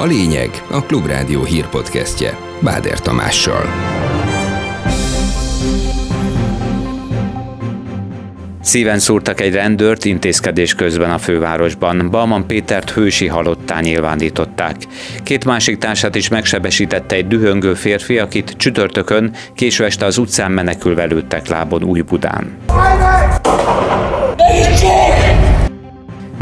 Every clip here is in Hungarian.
A lényeg a Klubrádió hírpodcastje Báder Tamással. Szíven szúrtak egy rendőrt intézkedés közben a fővárosban. Balman Pétert hősi halottá nyilvánították. Két másik társát is megsebesítette egy dühöngő férfi, akit csütörtökön késő este az utcán menekülve lőttek lábon Új-Budán.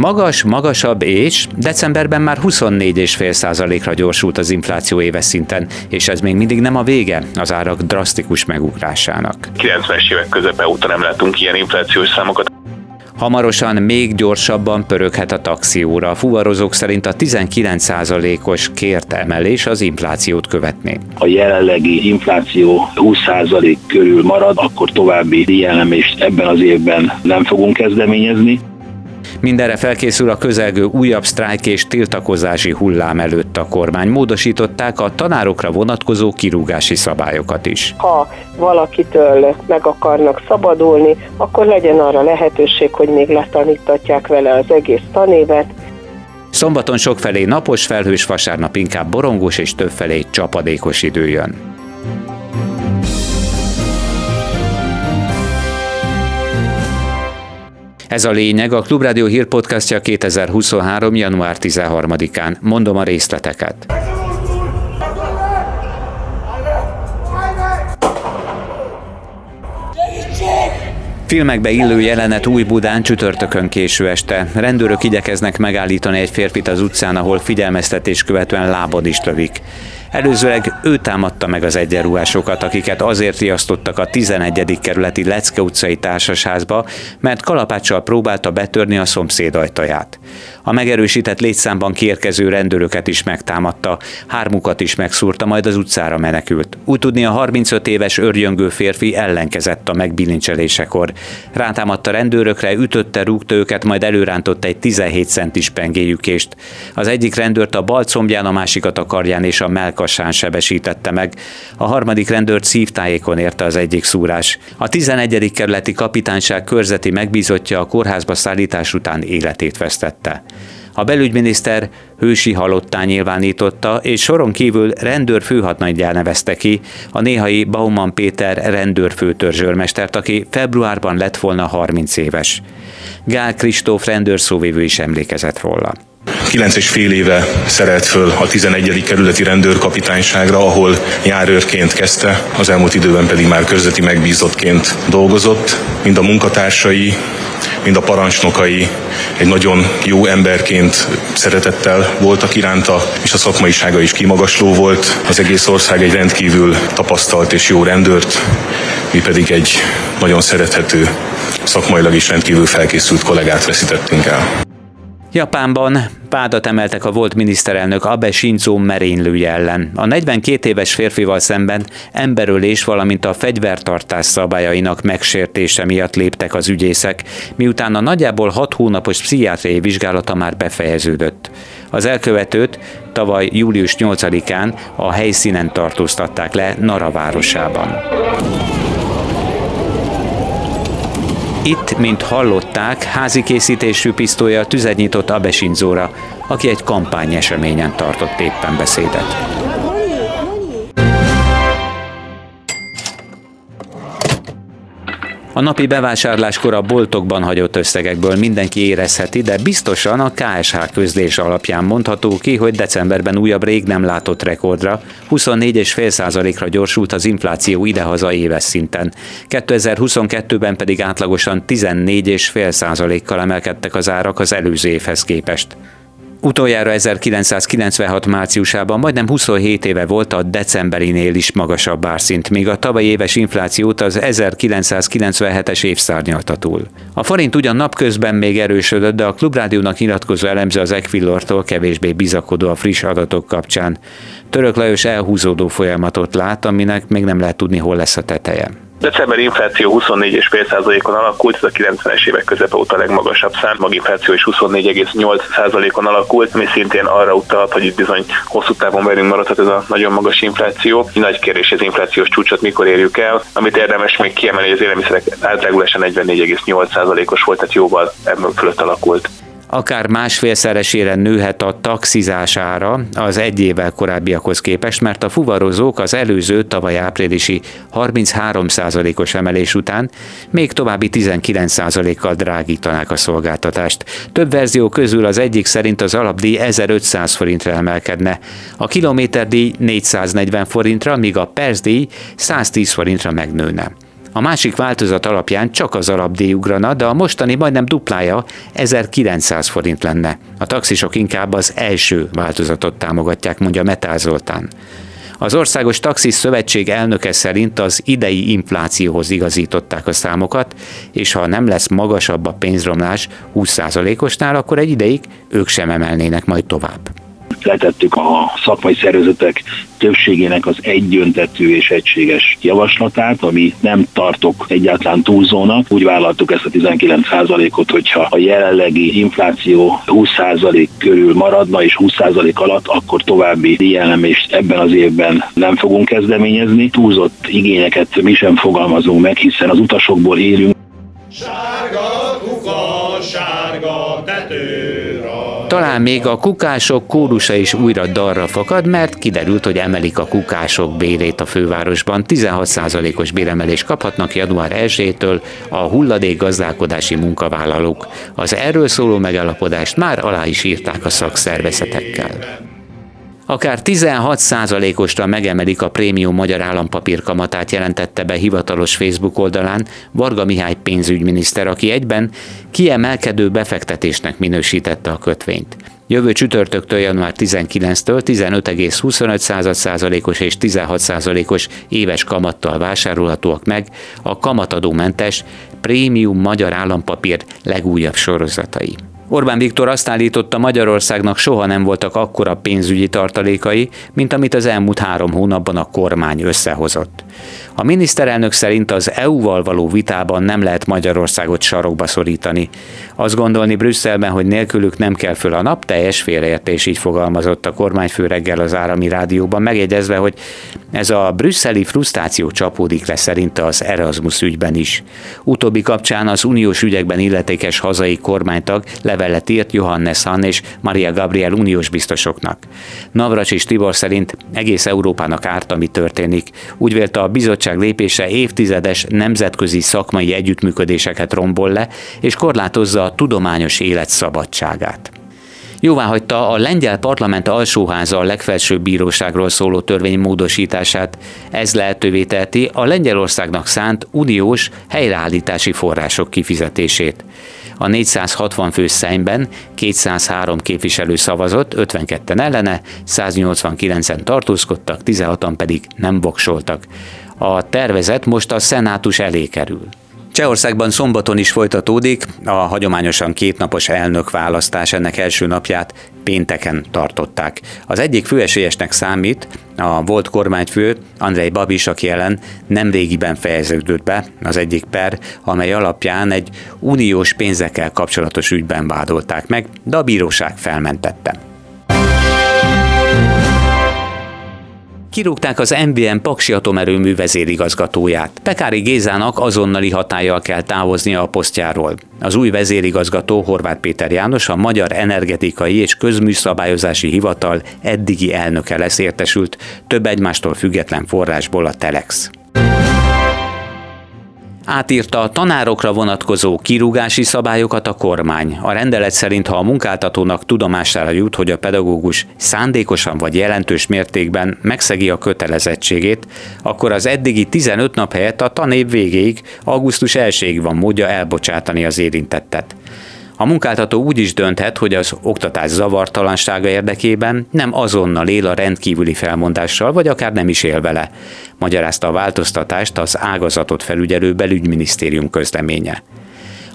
Magas, magasabb és decemberben már 24,5%-ra gyorsult az infláció éves szinten, és ez még mindig nem a vége az árak drasztikus megugrásának. 90-es évek közepe óta nem látunk ilyen inflációs számokat. Hamarosan még gyorsabban pöröghet a taxióra. A fuvarozók szerint a 19%-os kért emelés az inflációt követné. A jelenlegi infláció 20% körül marad, akkor további ilyen ebben az évben nem fogunk kezdeményezni. Mindenre felkészül a közelgő újabb sztrájk és tiltakozási hullám előtt a kormány. Módosították a tanárokra vonatkozó kirúgási szabályokat is. Ha valakitől meg akarnak szabadulni, akkor legyen arra lehetőség, hogy még letanítatják vele az egész tanévet, Szombaton sokfelé napos, felhős, vasárnap inkább borongós és többfelé csapadékos idő jön. Ez a lényeg a Klubrádió hírpodcastja 2023. január 13-án. Mondom a részleteket. Filmekbe illő jelenet új Budán csütörtökön késő este. Rendőrök igyekeznek megállítani egy férfit az utcán, ahol figyelmeztetés követően lábad is lövik. Előzőleg ő támadta meg az egyenruhásokat, akiket azért riasztottak a 11. kerületi Lecke utcai társasházba, mert kalapáccsal próbálta betörni a szomszéd ajtaját. A megerősített létszámban kiérkező rendőröket is megtámadta, hármukat is megszúrta, majd az utcára menekült. Úgy tudni a 35 éves örjöngő férfi ellenkezett a megbilincselésekor. Rátámadta rendőrökre, ütötte, rúgta őket, majd előrántott egy 17 centis pengéjükést. Az egyik rendőrt a bal combján, a másikat a karján és a melkasán sebesítette meg. A harmadik rendőrt szívtájékon érte az egyik szúrás. A 11. kerületi kapitányság körzeti megbízottja a kórházba szállítás után életét vesztette. A belügyminiszter hősi halottá nyilvánította, és soron kívül rendőrfőhatnaggyá nevezte ki a néhai Bauman Péter rendőrfőtörzsőrmestert, aki februárban lett volna 30 éves. Gál Kristóf rendőrszóvivő is emlékezett róla. Kilenc és fél éve szerelt föl a 11. kerületi rendőrkapitányságra, ahol járőrként kezdte, az elmúlt időben pedig már körzeti megbízottként dolgozott. Mind a munkatársai, mind a parancsnokai egy nagyon jó emberként szeretettel voltak iránta, és a szakmaisága is kimagasló volt. Az egész ország egy rendkívül tapasztalt és jó rendőrt, mi pedig egy nagyon szerethető, szakmailag is rendkívül felkészült kollégát veszítettünk el. Japánban pádat emeltek a volt miniszterelnök Abe Shinzo merénylője ellen. A 42 éves férfival szemben emberölés, valamint a fegyvertartás szabályainak megsértése miatt léptek az ügyészek, miután a nagyjából 6 hónapos pszichiátriai vizsgálata már befejeződött. Az elkövetőt tavaly július 8-án a helyszínen tartóztatták le Nara városában. Itt, mint hallották, házi készítésű pisztolya tüzet nyitott Abesinzóra, aki egy kampányeseményen tartott éppen beszédet. A napi bevásárláskor a boltokban hagyott összegekből mindenki érezheti, de biztosan a KSH közlés alapján mondható ki, hogy decemberben újabb rég nem látott rekordra, 24,5%-ra gyorsult az infláció idehaza éves szinten. 2022-ben pedig átlagosan 14,5%-kal emelkedtek az árak az előző évhez képest. Utoljára 1996 márciusában majdnem 27 éve volt a decemberinél is magasabb árszint, míg a tavalyi éves inflációt az 1997-es évszárnyalta túl. A forint ugyan napközben még erősödött, de a Klubrádiónak nyilatkozó elemző az Equilortól kevésbé bizakodó a friss adatok kapcsán. Török Lajos elhúzódó folyamatot lát, aminek még nem lehet tudni, hol lesz a teteje. December infláció 24,5%-on alakult, ez a 90-es évek közepe óta legmagasabb szám, maginfláció is 24,8%-on alakult, ami szintén arra utal, hogy itt bizony hosszú távon velünk maradhat ez a nagyon magas infláció. Nagy kérdés, az inflációs csúcsot mikor érjük el, amit érdemes még kiemelni, hogy az élelmiszerek átdrágulása 44,8%-os volt, tehát jóval ebből fölött alakult. Akár másfélszeresére nőhet a taxizására az egy évvel korábbiakhoz képest, mert a fuvarozók az előző tavaly áprilisi 33%-os emelés után még további 19%-kal drágítanák a szolgáltatást. Több verzió közül az egyik szerint az alapdíj 1500 forintra emelkedne, a kilométerdíj 440 forintra, míg a percdíj 110 forintra megnőne. A másik változat alapján csak az alapdíj ugrana, de a mostani majdnem duplája 1900 forint lenne. A taxisok inkább az első változatot támogatják, mondja Metál Zoltán. Az Országos Taxis Szövetség elnöke szerint az idei inflációhoz igazították a számokat, és ha nem lesz magasabb a pénzromlás 20%-osnál, akkor egy ideig ők sem emelnének majd tovább letettük a szakmai szervezetek többségének az egyöntetű és egységes javaslatát, ami nem tartok egyáltalán túlzónak. Úgy vállaltuk ezt a 19%-ot, hogyha a jelenlegi infláció 20% körül maradna és 20% alatt, akkor további díjelemést ebben az évben nem fogunk kezdeményezni. Túlzott igényeket mi sem fogalmazunk meg, hiszen az utasokból élünk. Talán még a kukások kórusa is újra darra fakad, mert kiderült, hogy emelik a kukások bérét a fővárosban. 16%-os béremelést kaphatnak január 1-től a hulladék gazdálkodási munkavállalók. Az erről szóló megállapodást már alá is írták a szakszervezetekkel. Akár 16%-osra megemelik a prémium magyar állampapír kamatát, jelentette be hivatalos Facebook oldalán Varga Mihály pénzügyminiszter, aki egyben kiemelkedő befektetésnek minősítette a kötvényt. Jövő csütörtöktől január 19-től 15,25%-os és 16%-os éves kamattal vásárolhatóak meg a kamatadómentes prémium magyar állampapír legújabb sorozatai. Orbán Viktor azt állította, Magyarországnak soha nem voltak akkora pénzügyi tartalékai, mint amit az elmúlt három hónapban a kormány összehozott. A miniszterelnök szerint az EU-val való vitában nem lehet Magyarországot sarokba szorítani. Azt gondolni Brüsszelben, hogy nélkülük nem kell föl a nap, teljes félreértés, így fogalmazott a kormányfő reggel az állami rádióban, megjegyezve, hogy ez a brüsszeli frusztráció csapódik le szerinte az Erasmus ügyben is. Utóbbi kapcsán az uniós ügyekben illetékes hazai kormánytag levelet írt Johannes Hahn és Maria Gabriel uniós biztosoknak. Navracs és Tibor szerint egész Európának árt, ami történik. Úgy vélte a bizottság lépése évtizedes nemzetközi szakmai együttműködéseket rombol le, és korlátozza a tudományos élet szabadságát. Jóváhagyta a lengyel parlament alsóháza a legfelsőbb bíróságról szóló törvény módosítását. Ez lehetővé teheti a Lengyelországnak szánt uniós helyreállítási források kifizetését. A 460 fő szennyben 203 képviselő szavazott, 52-en ellene, 189-en tartózkodtak, 16-an pedig nem voksoltak. A tervezet most a szenátus elé kerül. Csehországban szombaton is folytatódik a hagyományosan kétnapos elnökválasztás, ennek első napját pénteken tartották. Az egyik főesélyesnek számít a volt kormányfő Andrei Babis, aki ellen nem régiben fejeződött be az egyik per, amely alapján egy uniós pénzekkel kapcsolatos ügyben vádolták meg, de a bíróság felmentette. Kirúgták az MBM Paksi atomerőmű vezérigazgatóját. Pekári Gézának azonnali hatállyal kell távoznia a posztjáról. Az új vezérigazgató Horváth Péter János a Magyar Energetikai és Közműszabályozási Hivatal eddigi elnöke lesz értesült, több egymástól független forrásból a Telex átírta a tanárokra vonatkozó kirúgási szabályokat a kormány. A rendelet szerint, ha a munkáltatónak tudomására jut, hogy a pedagógus szándékosan vagy jelentős mértékben megszegi a kötelezettségét, akkor az eddigi 15 nap helyett a tanév végéig, augusztus 1 van módja elbocsátani az érintettet. A munkáltató úgy is dönthet, hogy az oktatás zavartalansága érdekében nem azonnal él a rendkívüli felmondással, vagy akár nem is él vele, magyarázta a változtatást az ágazatot felügyelő belügyminisztérium közleménye.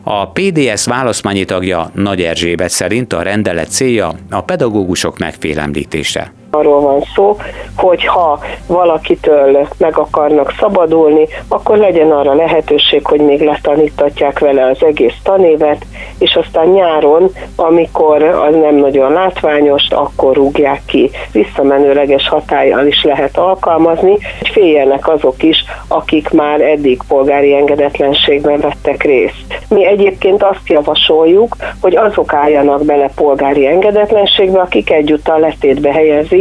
A PDS válaszmányi tagja Nagy Erzsébet szerint a rendelet célja a pedagógusok megfélemlítése. Arról van szó, hogy ha valakitől meg akarnak szabadulni, akkor legyen arra lehetőség, hogy még letanítatják vele az egész tanévet, és aztán nyáron, amikor az nem nagyon látványos, akkor rúgják ki. Visszamenőleges hatállyal is lehet alkalmazni, hogy féljenek azok is, akik már eddig polgári engedetlenségben vettek részt. Mi egyébként azt javasoljuk, hogy azok álljanak bele polgári engedetlenségbe, akik egyúttal letétbe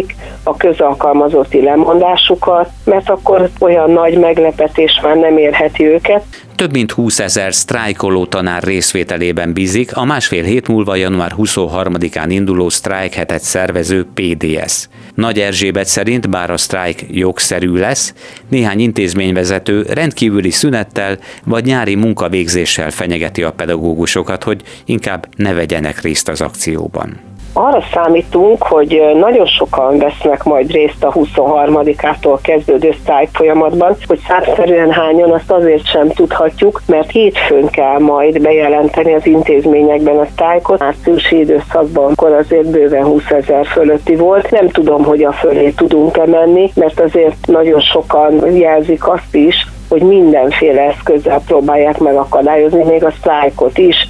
helyezik a közalkalmazotti lemondásukat, mert akkor olyan nagy meglepetés már nem érheti őket. Több mint 20 ezer sztrájkoló tanár részvételében bízik a másfél hét múlva január 23-án induló sztrájk hetet szervező PDS. Nagy Erzsébet szerint, bár a sztrájk jogszerű lesz, néhány intézményvezető rendkívüli szünettel vagy nyári munkavégzéssel fenyegeti a pedagógusokat, hogy inkább ne vegyenek részt az akcióban. Arra számítunk, hogy nagyon sokan vesznek majd részt a 23-ától kezdődő sztrájk folyamatban, hogy számszerűen hányan, azt azért sem tudhatjuk, mert hétfőn kell majd bejelenteni az intézményekben a sztrájkot. Márciusi időszakban, akkor azért bőven 20 ezer fölötti volt. Nem tudom, hogy a fölé tudunk-e menni, mert azért nagyon sokan jelzik azt is, hogy mindenféle eszközzel próbálják megakadályozni, még a sztrájkot is.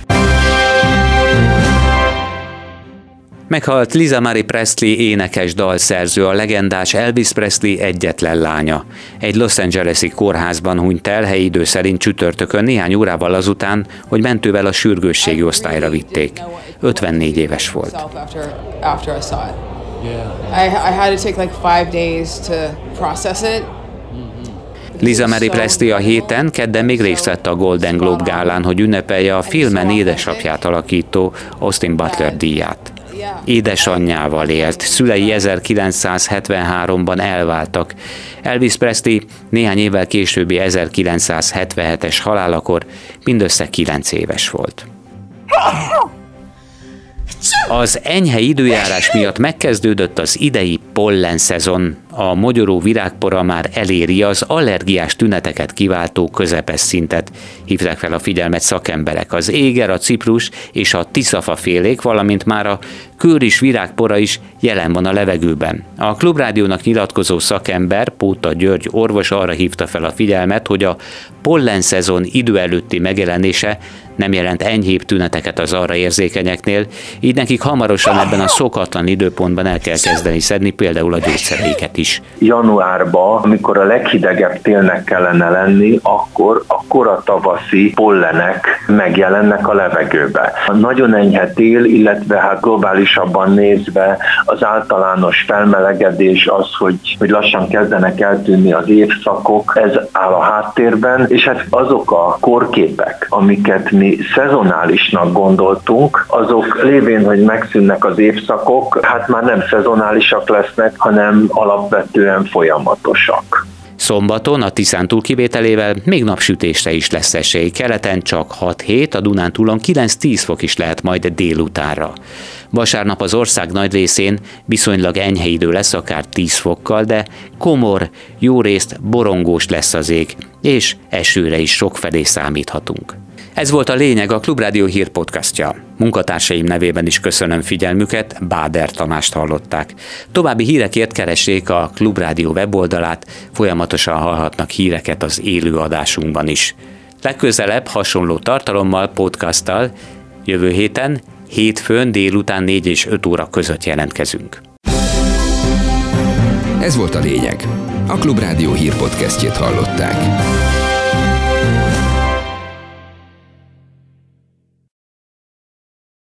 Meghalt Liza Marie Presley énekes dalszerző, a legendás Elvis Presley egyetlen lánya. Egy Los Angeles-i kórházban hunyt el helyi idő szerint csütörtökön néhány órával azután, hogy mentővel a sürgősségi osztályra vitték. 54 éves volt. Liza Mary Presley a héten kedden még részt vett a Golden Globe gálán, hogy ünnepelje a filmen édesapját alakító Austin Butler díját. Édesanyjával élt, szülei 1973-ban elváltak. Elvis Presley néhány évvel későbbi 1977-es halálakor mindössze 9 éves volt. Az enyhe időjárás miatt megkezdődött az idei pollen szezon. A mogyoró virágpora már eléri az allergiás tüneteket kiváltó közepes szintet. Hívták fel a figyelmet szakemberek. Az éger, a ciprus és a tiszafa félék, valamint már a kőris virágpora is jelen van a levegőben. A klubrádiónak nyilatkozó szakember, Póta György orvos arra hívta fel a figyelmet, hogy a pollen szezon idő előtti megjelenése nem jelent enyhébb tüneteket az arra érzékenyeknél, így nekik hamarosan ebben a szokatlan időpontban el kell kezdeni szedni például a gyógyszereiket is. Januárban, amikor a leghidegebb télnek kellene lenni, akkor a kora tavaszi pollenek megjelennek a levegőbe. A nagyon enyhe tél, illetve hát globálisabban nézve az általános felmelegedés az, hogy, hogy lassan kezdenek eltűnni az évszakok, ez áll a háttérben, és hát azok a korképek, amiket mi szezonálisnak gondoltunk, azok lévén, hogy megszűnnek az évszakok, hát már nem szezonálisak lesznek, hanem alapvetően folyamatosak. Szombaton a Tiszántúl kivételével még napsütésre is lesz esély. Keleten csak 6-7, a Dunántúlon 9-10 fok is lehet majd délutánra. Vasárnap az ország nagy részén viszonylag enyhe idő lesz, akár 10 fokkal, de komor, jó részt borongós lesz az ég, és esőre is sok felé számíthatunk. Ez volt a lényeg a Klubrádió hírpodcastja. Munkatársaim nevében is köszönöm figyelmüket, Báder Tamást hallották. További hírekért keressék a Klubrádió weboldalát, folyamatosan hallhatnak híreket az élő adásunkban is. Legközelebb hasonló tartalommal, podcasttal jövő héten, hétfőn délután 4 és 5 óra között jelentkezünk. Ez volt a lényeg. A Klubrádió hírpodcastjét hallották.